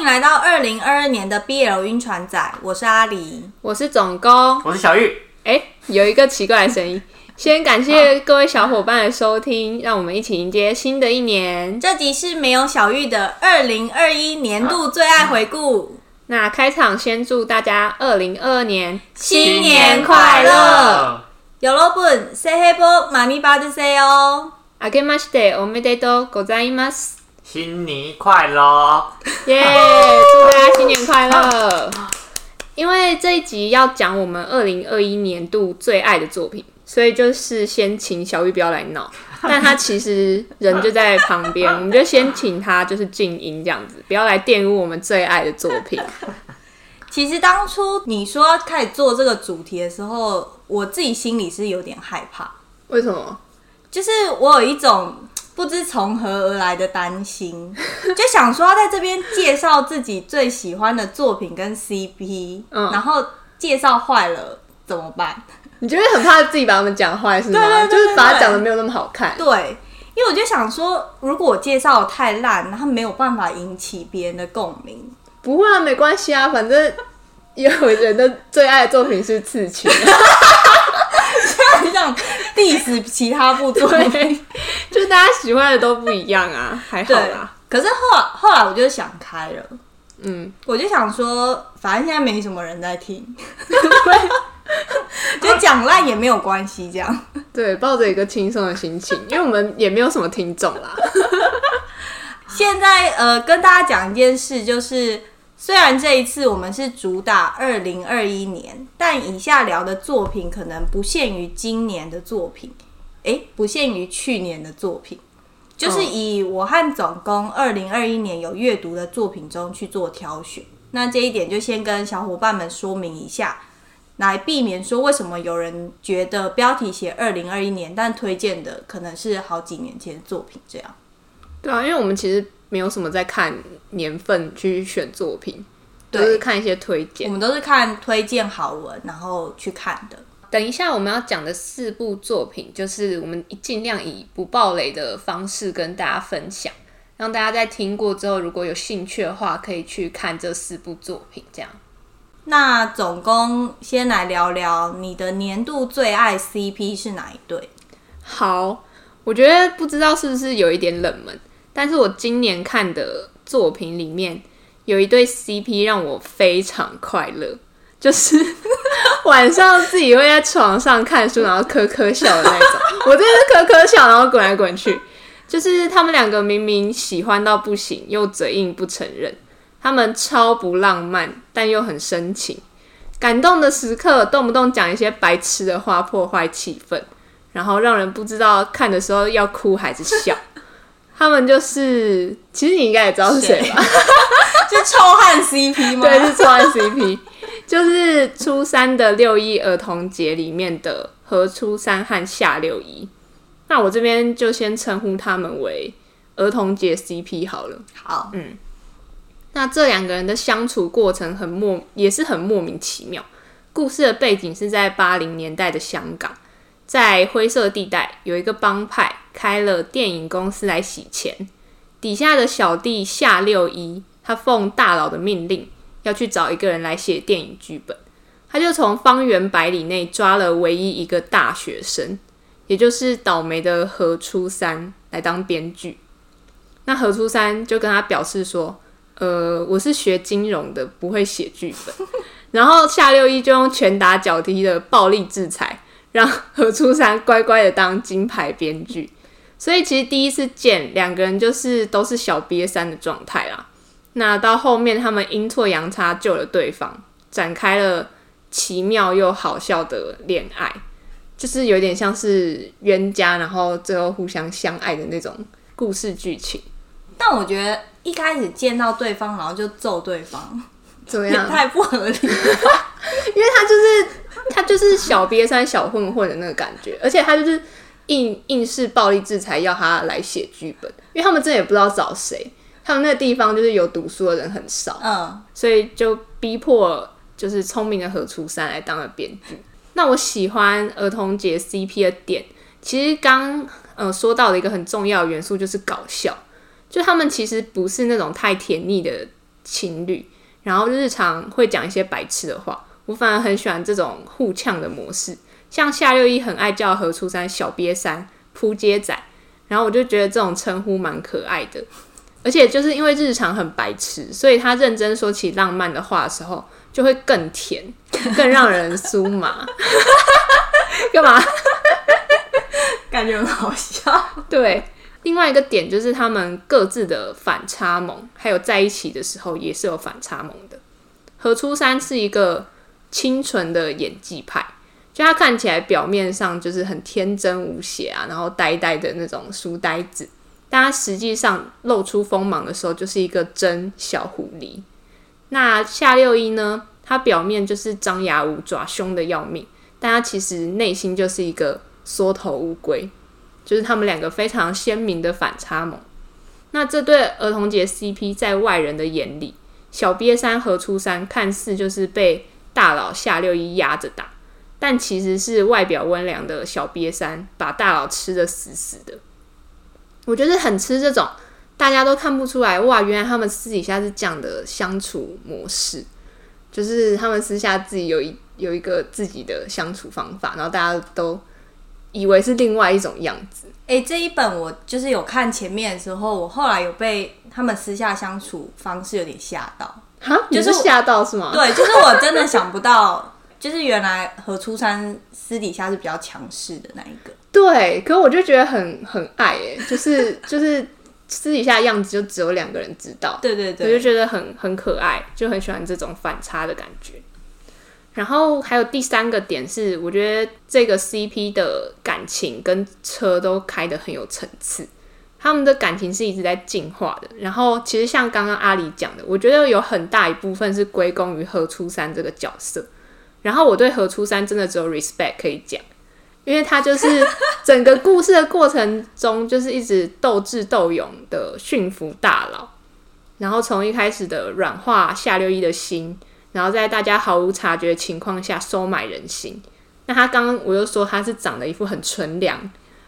迎来到二零二二年的 BL 晕船仔，我是阿里，我是总工，我是小玉。哎、有一个奇怪的声音。先感谢各位小伙伴的收听，让我们一起迎接新的一年。这集是没有小玉的二零二一年度最爱回顾。那开场先祝大家二零二二年新年快乐！여러분새해복많이받으세요아게마시대오메데도고자이마스 新年快乐！耶！祝大家新年快乐。因为这一集要讲我们二零二一年度最爱的作品。所以就是先请小玉不要来闹，但他其实人就在旁边，我们就先请他就是静音这样子，不要来玷污我们最爱的作品。其实当初你说要开始做这个主题的时候，我自己心里是有点害怕。为什么？就是我有一种不知从何而来的担心，就想说要在这边介绍自己最喜欢的作品跟 CP，嗯，然后介绍坏了怎么办？你就会很怕自己把他们讲坏，是吗？对对对对对，就是把他讲的没有那么好看。对，因为我就想说，如果我介绍的太烂，然后没有办法引起别人的共鸣。不会啊，没关系啊，反正有人的最爱的作品是刺青。你想 diss 其他部队，就大家喜欢的都不一样啊，还好啦。可是后来后来我就想开了，嗯，我就想说，反正现在没什么人在听。就讲烂也没有关系，这样对，抱着一个轻松的心情，因为我们也没有什么听众啦。现在呃，跟大家讲一件事，就是虽然这一次我们是主打二零二一年，但以下聊的作品可能不限于今年的作品，哎、欸，不限于去年的作品，就是以我和总工二零二一年有阅读的作品中去做挑选。那这一点就先跟小伙伴们说明一下。来避免说，为什么有人觉得标题写二零二一年，但推荐的可能是好几年前的作品这样。对啊，因为我们其实没有什么在看年份去选作品，都是看一些推荐。我们都是看推荐好文，然后去看的。等一下我们要讲的四部作品，就是我们尽量以不暴雷的方式跟大家分享，让大家在听过之后，如果有兴趣的话，可以去看这四部作品这样。那总共先来聊聊你的年度最爱 CP 是哪一对？好，我觉得不知道是不是有一点冷门，但是我今年看的作品里面有一对 CP 让我非常快乐，就是 晚上自己会在床上看书，然后咳咳笑的那种。我真的是咳咳笑，然后滚来滚去，就是他们两个明明喜欢到不行，又嘴硬不承认。他们超不浪漫，但又很深情，感动的时刻动不动讲一些白痴的话破坏气氛，然后让人不知道看的时候要哭还是笑。他们就是，其实你应该也知道是谁吧？是臭汉 CP 吗？对，是臭汉 CP，就是初三的六一儿童节里面的和初三和夏六一。那我这边就先称呼他们为儿童节 CP 好了。好，嗯。那这两个人的相处过程很莫，也是很莫名其妙。故事的背景是在八零年代的香港，在灰色地带有一个帮派开了电影公司来洗钱，底下的小弟夏六一，他奉大佬的命令要去找一个人来写电影剧本，他就从方圆百里内抓了唯一一个大学生，也就是倒霉的何初三来当编剧。那何初三就跟他表示说。呃，我是学金融的，不会写剧本。然后夏六一就用拳打脚踢的暴力制裁，让何初三乖乖的当金牌编剧。所以其实第一次见两个人就是都是小瘪三的状态啦。那到后面他们阴错阳差救了对方，展开了奇妙又好笑的恋爱，就是有点像是冤家，然后最后互相相爱的那种故事剧情。但我觉得。一开始见到对方，然后就揍对方，怎么样？太不合理了，因为他就是他就是小瘪三、小混混的那个感觉，而且他就是硬硬是暴力制裁要他来写剧本，因为他们真的也不知道找谁，他们那个地方就是有读书的人很少，嗯，所以就逼迫就是聪明的何初三来当了编剧。那我喜欢儿童节 CP 的点，其实刚呃说到的一个很重要的元素就是搞笑。就他们其实不是那种太甜腻的情侣，然后日常会讲一些白痴的话。我反而很喜欢这种互呛的模式，像夏六一很爱叫何初三小瘪三、扑街仔，然后我就觉得这种称呼蛮可爱的。而且就是因为日常很白痴，所以他认真说起浪漫的话的时候，就会更甜，更让人酥麻。干嘛？感觉很好笑。对，另外一个点就是他们各自的反差萌，还有在一起的时候也是有反差萌的。何初三是一个清纯的演技派，就他看起来表面上就是很天真无邪啊，然后呆呆的那种书呆子。但他实际上露出锋芒的时候，就是一个真小狐狸。那夏六一呢？他表面就是张牙舞爪、凶得要命，但他其实内心就是一个缩头乌龟。就是他们两个非常鲜明的反差萌。那这对儿童节 CP 在外人的眼里，小瘪三和初三看似就是被大佬夏六一压着打，但其实是外表温良的小瘪三把大佬吃的死死的。我觉得很吃这种，大家都看不出来哇，原来他们私底下是这样的相处模式，就是他们私下自己有一有一个自己的相处方法，然后大家都以为是另外一种样子。哎、欸，这一本我就是有看前面的时候，我后来有被他们私下相处方式有点吓到，哈，就是吓到是吗？对，就是我真的想不到，就是原来何初三私底下是比较强势的那一个。对，可我就觉得很很爱哎，就是就是私底下的样子就只有两个人知道。对对对，我就觉得很很可爱，就很喜欢这种反差的感觉。然后还有第三个点是，我觉得这个 CP 的感情跟车都开得很有层次，他们的感情是一直在进化的。然后其实像刚刚阿里讲的，我觉得有很大一部分是归功于何初三这个角色。然后我对何初三真的只有 respect 可以讲。因为他就是 整个故事的过程中，就是一直斗智斗勇的驯服大佬，然后从一开始的软化夏六一的心，然后在大家毫无察觉的情况下收买人心。那他刚刚我又说他是长得一副很纯良、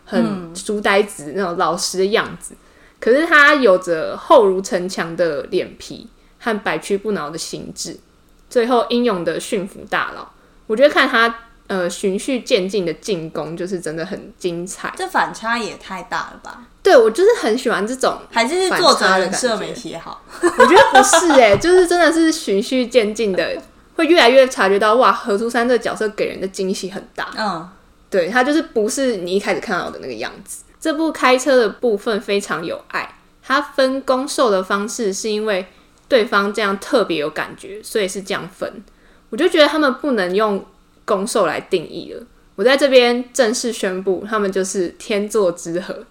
很书呆子那种老实的样子，可是他有着厚如城墙的脸皮和百屈不挠的心智，最后英勇的驯服大佬。我觉得看他。呃，循序渐进的进攻就是真的很精彩，这反差也太大了吧？对，我就是很喜欢这种，还是是作者人设没写好？我觉得不是哎、欸，就是真的是循序渐进的，会越来越察觉到哇，何初三这个角色给人的惊喜很大。嗯，对，他就是不是你一开始看到的那个样子。这部开车的部分非常有爱，他分攻受的方式是因为对方这样特别有感觉，所以是这样分。我就觉得他们不能用。攻受来定义了，我在这边正式宣布，他们就是天作之合。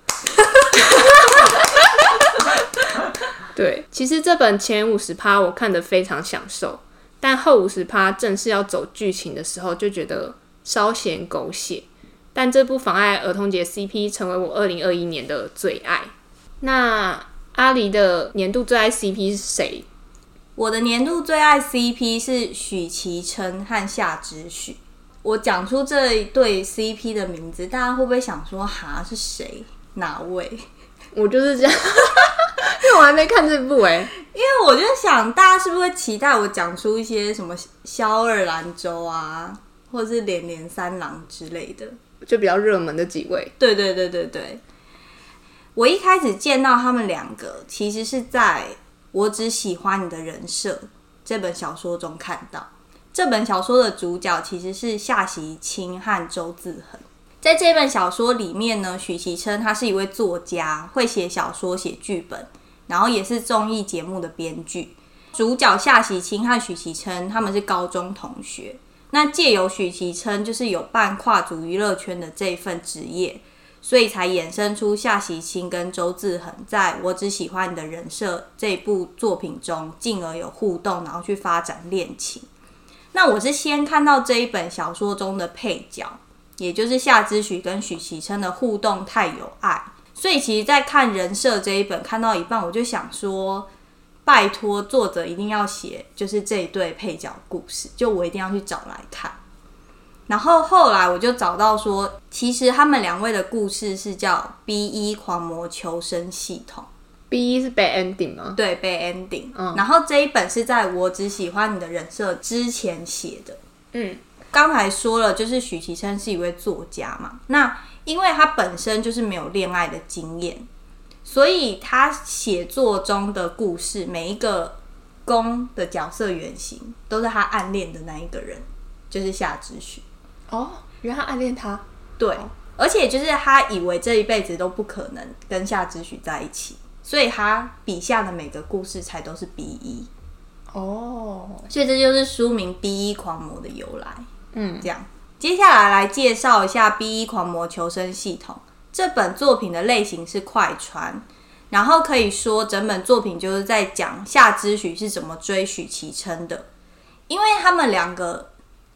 对，其实这本前五十趴我看得非常享受，但后五十趴正式要走剧情的时候，就觉得稍显狗血。但这不妨碍儿童节 CP 成为我二零二一年的最爱。那阿狸的年度最爱 CP 是谁？我的年度最爱 CP 是许其琛和夏之许。我讲出这一对 CP 的名字，大家会不会想说哈是谁？哪位？我就是这样，因为我还没看这部哎。因为我就想，大家是不是会期待我讲出一些什么萧二兰州啊，或者是连连三郎之类的，就比较热门的几位。对对对对对。我一开始见到他们两个，其实是在。我只喜欢你的人设这本小说中看到，这本小说的主角其实是夏习清和周自恒。在这本小说里面呢，许其琛他是一位作家，会写小说、写剧本，然后也是综艺节目的编剧。主角夏习清和许其琛他们是高中同学，那借由许其琛就是有办跨足娱乐圈的这份职业。所以才衍生出夏习清跟周志恒在我只喜欢你的人设这部作品中，进而有互动，然后去发展恋情。那我是先看到这一本小说中的配角，也就是夏之许跟许其琛的互动太有爱，所以其实，在看人设这一本看到一半，我就想说，拜托作者一定要写，就是这一对配角故事，就我一定要去找来看。然后后来我就找到说，其实他们两位的故事是叫 B 一狂魔求生系统。B 一是 bad ending 吗？对，bad ending。嗯，然后这一本是在我只喜欢你的人设之前写的。嗯，刚才说了，就是许其琛是一位作家嘛，那因为他本身就是没有恋爱的经验，所以他写作中的故事每一个公的角色原型都是他暗恋的那一个人，就是夏之许。哦，原来他暗恋他。对，而且就是他以为这一辈子都不可能跟夏之许在一起，所以他笔下的每个故事才都是 BE。哦，所以这就是书名 BE 狂魔的由来。嗯，这样，接下来来介绍一下 BE 狂魔求生系统。这本作品的类型是快穿，然后可以说整本作品就是在讲夏之许是怎么追许其琛的，因为他们两个。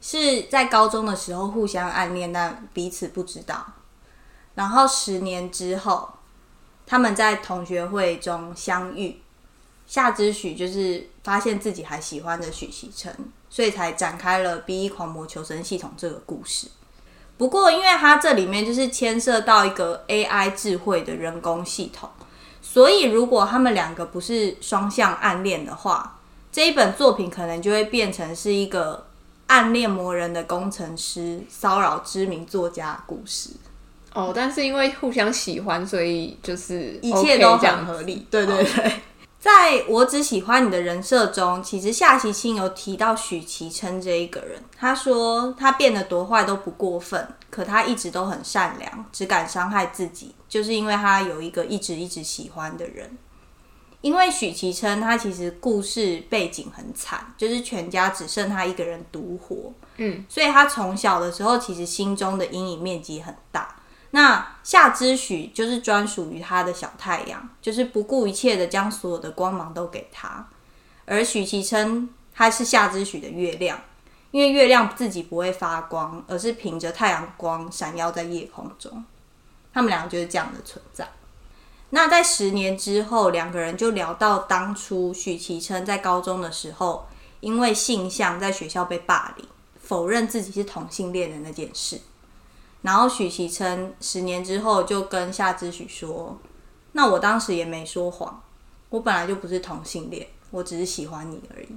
是在高中的时候互相暗恋，但彼此不知道。然后十年之后，他们在同学会中相遇。夏之许就是发现自己还喜欢着许其琛，所以才展开了 BE 狂魔求生系统这个故事。不过，因为它这里面就是牵涉到一个 AI 智慧的人工系统，所以如果他们两个不是双向暗恋的话，这一本作品可能就会变成是一个。暗恋魔人的工程师骚扰知名作家的故事哦，但是因为互相喜欢，所以就是一切都很合理。对对对，哦、在我只喜欢你的人设中，其实夏其清有提到许其琛这一个人。他说他变得多坏都不过分，可他一直都很善良，只敢伤害自己，就是因为他有一个一直一直喜欢的人。因为许其琛他其实故事背景很惨，就是全家只剩他一个人独活，嗯，所以他从小的时候其实心中的阴影面积很大。那夏之许就是专属于他的小太阳，就是不顾一切的将所有的光芒都给他。而许其琛他是夏之许的月亮，因为月亮自己不会发光，而是凭着太阳光闪耀在夜空中。他们两个就是这样的存在。那在十年之后，两个人就聊到当初许其琛在高中的时候，因为性向在学校被霸凌，否认自己是同性恋的那件事。然后许其琛十年之后就跟夏之许说：“那我当时也没说谎，我本来就不是同性恋，我只是喜欢你而已。”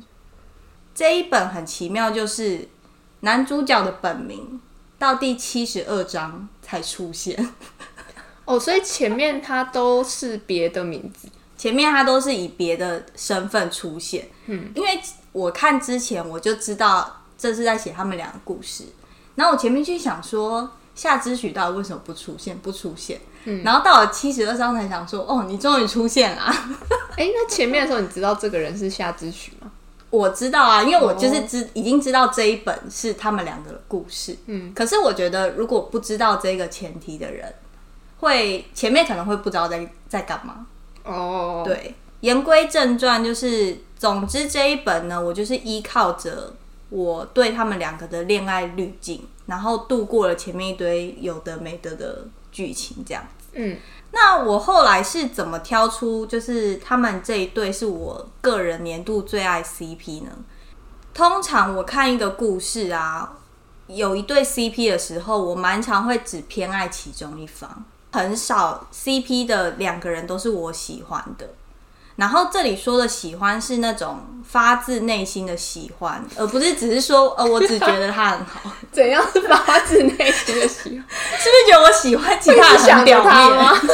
这一本很奇妙，就是男主角的本名到第七十二章才出现。哦，所以前面他都是别的名字，前面他都是以别的身份出现。嗯，因为我看之前我就知道这是在写他们俩的故事，然后我前面就想说夏之许到底为什么不出现？不出现。嗯，然后到了七十二章才想说，哦，你终于出现了。哎、欸，那前面的时候你知道这个人是夏之许吗？我知道啊，因为我就是知、哦、已经知道这一本是他们两个的故事。嗯，可是我觉得如果不知道这个前提的人。会前面可能会不知道在在干嘛哦。Oh. 对，言归正传，就是总之这一本呢，我就是依靠着我对他们两个的恋爱滤镜，然后度过了前面一堆有的没得的剧情，这样子。嗯，那我后来是怎么挑出就是他们这一对是我个人年度最爱 CP 呢？通常我看一个故事啊，有一对 CP 的时候，我蛮常会只偏爱其中一方。很少 CP 的两个人都是我喜欢的，然后这里说的喜欢是那种发自内心的喜欢，而不是只是说呃，我只觉得他很好。怎样是发自内心的喜欢？是不是觉得我喜欢其他人很表面吗？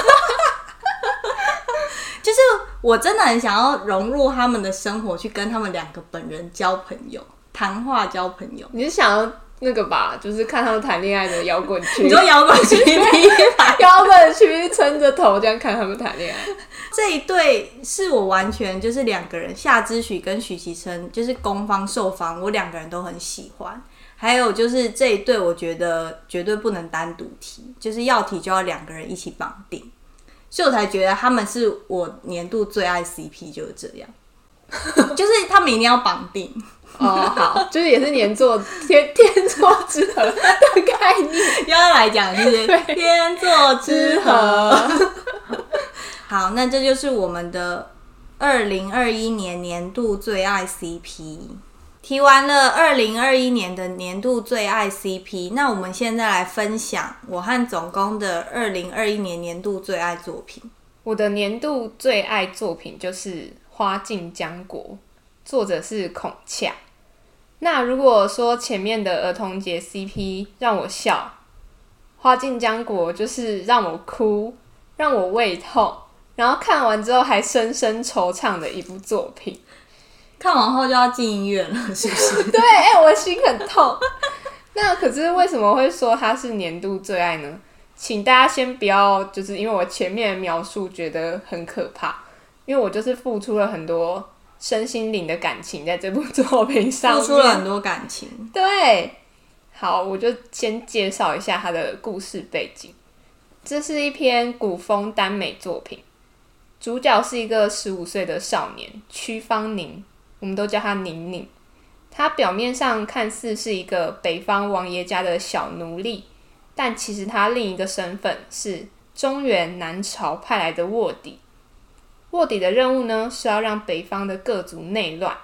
就是我真的很想要融入他们的生活，去跟他们两个本人交朋友，谈话交朋友。你是想要？那个吧，就是看他们谈恋爱的摇滚区。你说摇滚区，摇滚区撑着头这样看他们谈恋爱。这一对是我完全就是两个人，夏之许跟许其琛，就是攻方受方，我两个人都很喜欢。还有就是这一对，我觉得绝对不能单独提，就是要提就要两个人一起绑定，所以我才觉得他们是我年度最爱 CP，就是这样，就是他们一定要绑定。哦，好，就是也是年作天天作之合的概念，要来讲就是天作之合。好，那这就是我们的二零二一年年度最爱 CP。提完了二零二一年的年度最爱 CP，那我们现在来分享我和总工的二零二一年年度最爱作品。我的年度最爱作品就是《花尽江国》，作者是孔洽。那如果说前面的儿童节 CP 让我笑，《花尽浆果》就是让我哭，让我胃痛，然后看完之后还深深惆怅的一部作品。看完后就要进医院了，是不是？对，哎、欸，我心很痛。那可是为什么会说它是年度最爱呢？请大家先不要，就是因为我前面的描述觉得很可怕，因为我就是付出了很多身心灵的感情在这部作品上，付出了很多感情。对，好，我就先介绍一下他的故事背景。这是一篇古风耽美作品，主角是一个十五岁的少年屈芳宁，我们都叫他宁宁。他表面上看似是一个北方王爷家的小奴隶，但其实他另一个身份是中原南朝派来的卧底。卧底的任务呢，是要让北方的各族内乱，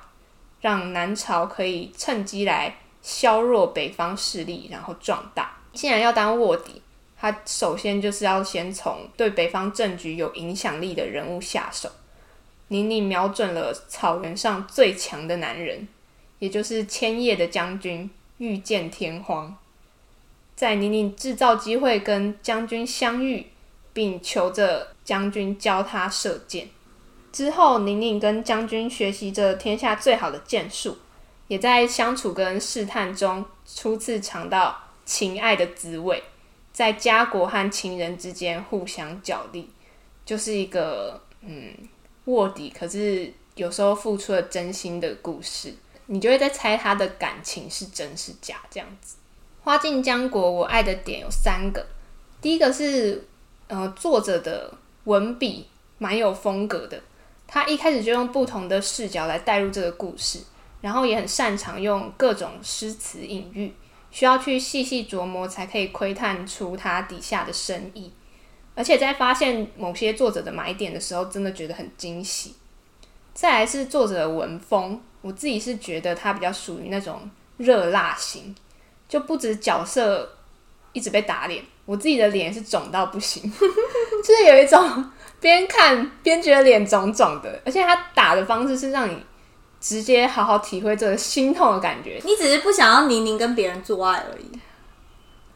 让南朝可以趁机来削弱北方势力，然后壮大。既然要当卧底，他首先就是要先从对北方政局有影响力的人物下手。宁宁瞄准了草原上最强的男人。也就是千叶的将军御剑天荒，在宁宁制造机会跟将军相遇，并求着将军教他射箭。之后，宁宁跟将军学习着天下最好的剑术，也在相处跟试探中初次尝到情爱的滋味，在家国和情人之间互相角力，就是一个嗯卧底，可是有时候付出了真心的故事。你就会在猜他的感情是真是假这样子。花尽江国，我爱的点有三个。第一个是，呃，作者的文笔蛮有风格的。他一开始就用不同的视角来带入这个故事，然后也很擅长用各种诗词隐喻，需要去细细琢磨才可以窥探出他底下的深意。而且在发现某些作者的买点的时候，真的觉得很惊喜。再来是作者的文风。我自己是觉得他比较属于那种热辣型，就不止角色一直被打脸，我自己的脸是肿到不行，就是有一种 边看边觉得脸肿肿的，而且他打的方式是让你直接好好体会这个心痛的感觉。你只是不想要宁宁跟别人做爱而已，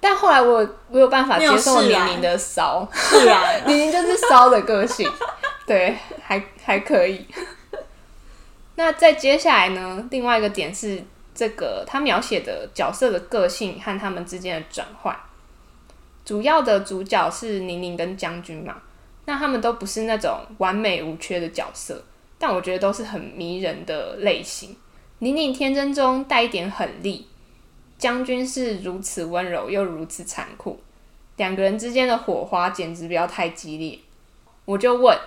但后来我我有办法接受宁宁的骚，是啊，宁宁就是骚的个性，对，还还可以。那再接下来呢？另外一个点是，这个他描写的角色的个性和他们之间的转换。主要的主角是宁宁跟将军嘛，那他们都不是那种完美无缺的角色，但我觉得都是很迷人的类型。宁宁天真中带一点狠厉，将军是如此温柔又如此残酷，两个人之间的火花简直不要太激烈。我就问，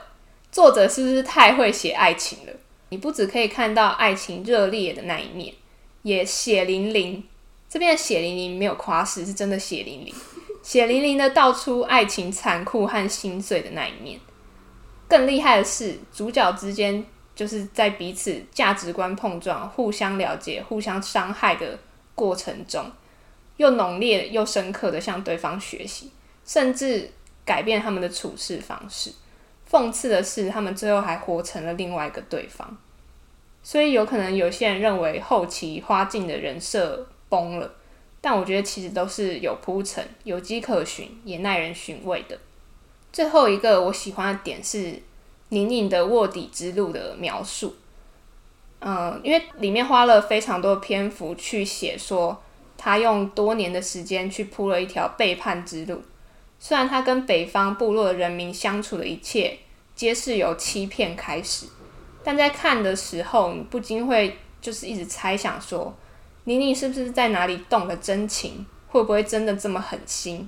作者是不是太会写爱情了？你不只可以看到爱情热烈的那一面，也血淋淋。这边的血淋淋没有夸饰，是真的血淋淋，血淋淋的道出爱情残酷和心碎的那一面。更厉害的是，主角之间就是在彼此价值观碰撞、互相了解、互相伤害的过程中，又浓烈又深刻的向对方学习，甚至改变他们的处事方式。讽刺的是，他们最后还活成了另外一个对方，所以有可能有些人认为后期花镜的人设崩了，但我觉得其实都是有铺陈、有迹可循，也耐人寻味的。最后一个我喜欢的点是宁宁的卧底之路的描述，嗯，因为里面花了非常多的篇幅去写说，他用多年的时间去铺了一条背叛之路。虽然他跟北方部落的人民相处的一切皆是由欺骗开始，但在看的时候，你不禁会就是一直猜想说，宁宁是不是在哪里动了真情？会不会真的这么狠心？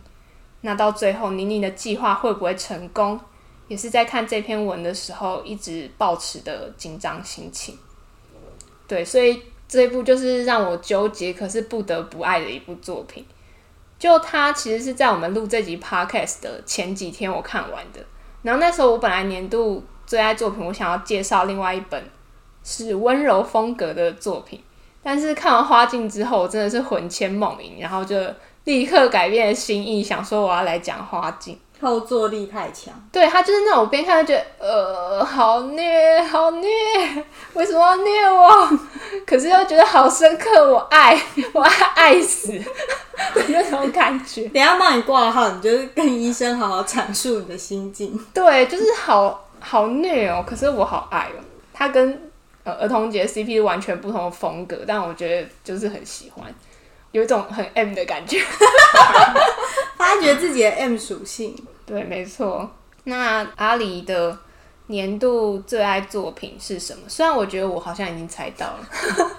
那到最后，宁宁的计划会不会成功？也是在看这篇文的时候一直抱持的紧张心情。对，所以这一部就是让我纠结，可是不得不爱的一部作品。就它其实是在我们录这集 podcast 的前几天我看完的，然后那时候我本来年度最爱作品，我想要介绍另外一本是温柔风格的作品，但是看完花镜之后，我真的是魂牵梦萦，然后就立刻改变了心意，想说我要来讲花镜。后坐力太强。对，他就是那种边看就觉得呃好虐好虐，为什么要虐我？可是又觉得好深刻，我爱 我爱爱死，那种感觉。等一下帮你挂号，你就是跟医生好好阐述你的心境。对，就是好好虐哦，可是我好爱哦。他跟呃儿童节 CP 完全不同的风格，但我觉得就是很喜欢。有一种很 M 的感觉，发掘自己的 M 属性。对，没错。那阿里的年度最爱作品是什么？虽然我觉得我好像已经猜到了，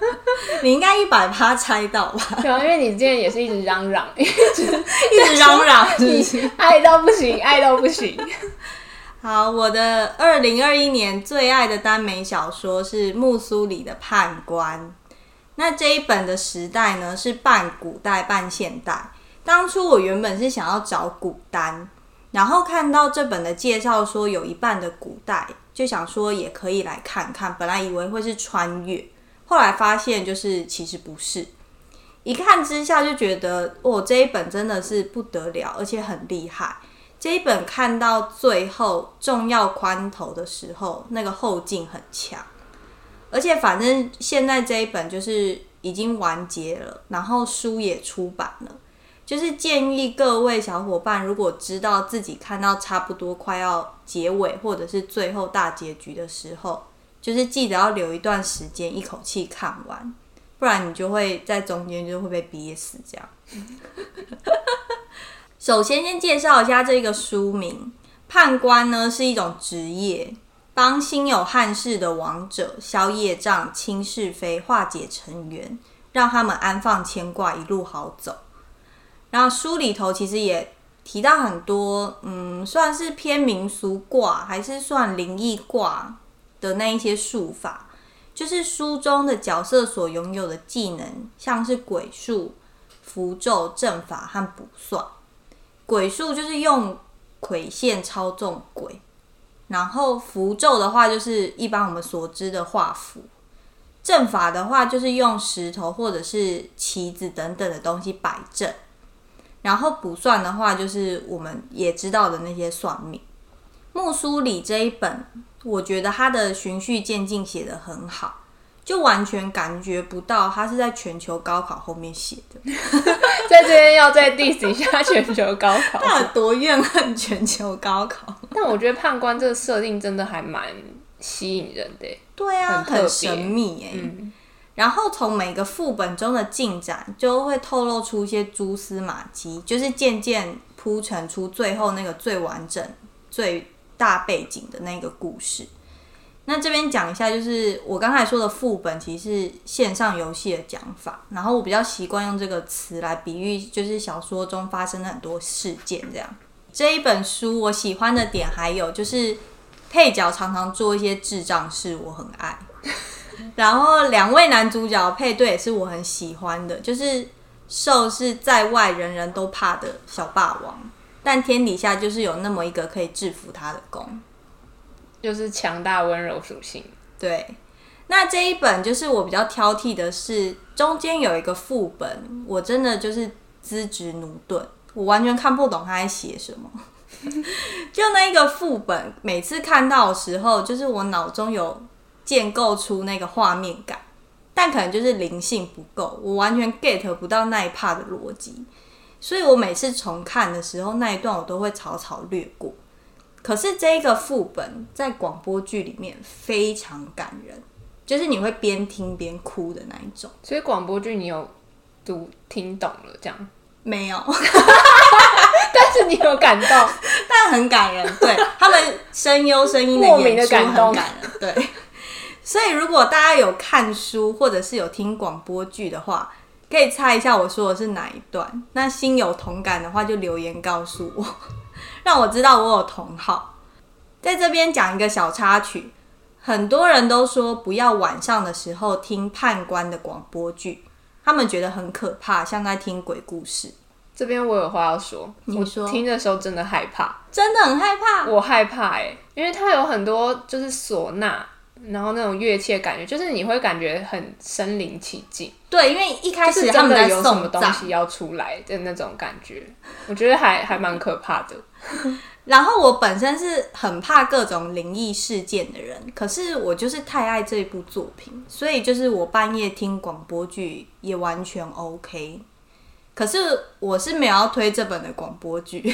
你应该一百趴猜到吧？对啊，因为你之前也是一直嚷嚷，一 直一直嚷嚷，你爱到不行，爱到不行。好，我的二零二一年最爱的耽美小说是木苏里的判官。那这一本的时代呢，是半古代半现代。当初我原本是想要找古耽，然后看到这本的介绍说有一半的古代，就想说也可以来看看。本来以为会是穿越，后来发现就是其实不是。一看之下就觉得，哦，这一本真的是不得了，而且很厉害。这一本看到最后重要关头的时候，那个后劲很强。而且反正现在这一本就是已经完结了，然后书也出版了，就是建议各位小伙伴，如果知道自己看到差不多快要结尾或者是最后大结局的时候，就是记得要留一段时间一口气看完，不然你就会在中间就会被憋死这样。首先先介绍一下这个书名，判官呢是一种职业。帮心有憾事的亡者消业障、清是非、化解尘缘，让他们安放牵挂，一路好走。然后书里头其实也提到很多，嗯，算是偏民俗卦，还是算灵异卦的那一些术法，就是书中的角色所拥有的技能，像是鬼术、符咒、阵法和卜算。鬼术就是用癸线操纵鬼。然后符咒的话，就是一般我们所知的画符；阵法的话，就是用石头或者是旗子等等的东西摆阵。然后卜算的话，就是我们也知道的那些算命。木苏里这一本，我觉得它的循序渐进写得很好。就完全感觉不到他是在全球高考后面写的，在这边要再 diss 一下全球高考，他有多怨恨全球高考？但我觉得判官这个设定真的还蛮吸引人的，对啊，很，很神秘哎。嗯、然后从每个副本中的进展，就会透露出一些蛛丝马迹，就是渐渐铺陈出最后那个最完整、最大背景的那个故事。那这边讲一下，就是我刚才说的副本，其实是线上游戏的讲法。然后我比较习惯用这个词来比喻，就是小说中发生的很多事件这样。这一本书我喜欢的点还有就是配角常常做一些智障事，我很爱。然后两位男主角配对也是我很喜欢的，就是受是在外人人都怕的小霸王，但天底下就是有那么一个可以制服他的公。就是强大温柔属性。对，那这一本就是我比较挑剔的是，中间有一个副本，我真的就是资质駑钝，我完全看不懂他在写什么。就那一个副本，每次看到的时候，就是我脑中有建构出那个画面感，但可能就是灵性不够，我完全 get 不到那一 part 的逻辑，所以我每次重看的时候，那一段我都会草草略过。可是这个副本在广播剧里面非常感人，就是你会边听边哭的那一种。所以广播剧你有读听懂了这样？没有，但是你有感动，但很感人。对，他们声优声音的演出很感人。对，所以如果大家有看书或者是有听广播剧的话，可以猜一下我说的是哪一段。那心有同感的话，就留言告诉我。让我知道我有同好，在这边讲一个小插曲。很多人都说不要晚上的时候听判官的广播剧，他们觉得很可怕，像在听鬼故事。这边我有话要说，你说，我听的时候真的害怕，真的很害怕。我害怕哎、欸，因为它有很多就是唢呐。然后那种乐器的感觉，就是你会感觉很身临其境。对，因为一开始他们在有什么东西要出来的那种感觉，我觉得还还蛮可怕的。然后我本身是很怕各种灵异事件的人，可是我就是太爱这部作品，所以就是我半夜听广播剧也完全 OK。可是我是没有要推这本的广播剧，你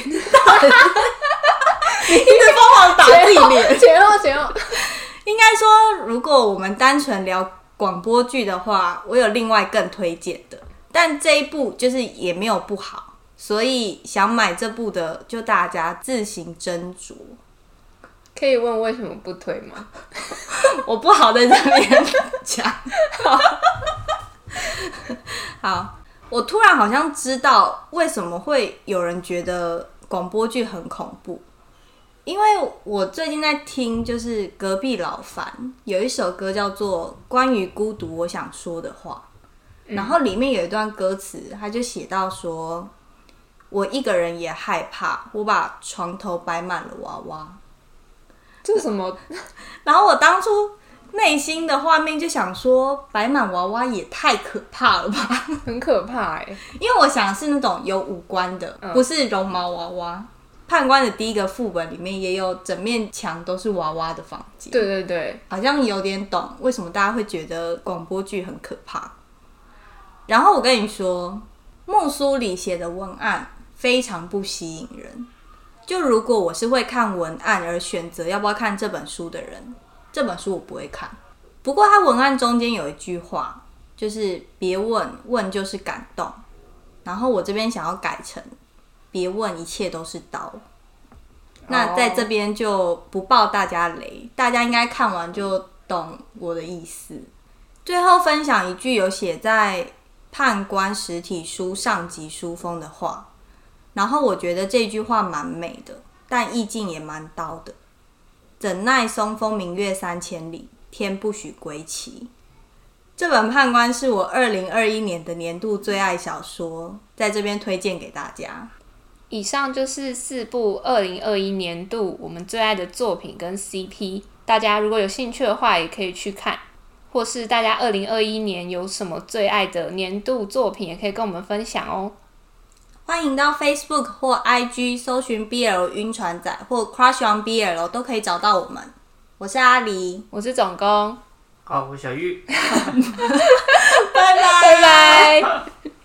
一直疯狂打自己脸，前后前后。应该说，如果我们单纯聊广播剧的话，我有另外更推荐的，但这一部就是也没有不好。所以想买这部的，就大家自行斟酌。可以问为什么不推吗？我不好在这边讲。好，我突然好像知道为什么会有人觉得广播剧很恐怖，因为我最近在听，就是隔壁老樊有一首歌叫做《关于孤独我想说的话》，然后里面有一段歌词，他就写到说。我一个人也害怕，我把床头摆满了娃娃。这是什么？然后我当初内心的画面就想说，摆满娃娃也太可怕了吧？很可怕哎、欸，因为我想是那种有五官的，不是绒毛娃娃。判官的第一个副本里面也有整面墙都是娃娃的房间。对对对，好像有点懂为什么大家会觉得广播剧很可怕。然后我跟你说，木苏里写的文案。非常不吸引人。就如果我是会看文案而选择要不要看这本书的人，这本书我不会看。不过他文案中间有一句话，就是别问，问就是感动。然后我这边想要改成别问，一切都是刀。那在这边就不爆大家雷，大家应该看完就懂我的意思。最后分享一句有写在判官实体书上集书封的话。然后我觉得这句话蛮美的，但意境也蛮刀的。怎奈松风明月三千里，天不许归期。这本判官是我二零二一年的年度最爱小说，在这边推荐给大家。以上就是四部二零二一年度我们最爱的作品跟 CP，大家如果有兴趣的话，也可以去看。或是大家二零二一年有什么最爱的年度作品，也可以跟我们分享哦。欢迎到 Facebook 或 IG 搜寻 BL 晕船仔或 Crush on BL 都可以找到我们。我是阿狸，我是总工，好，我是小玉，拜 拜 拜拜。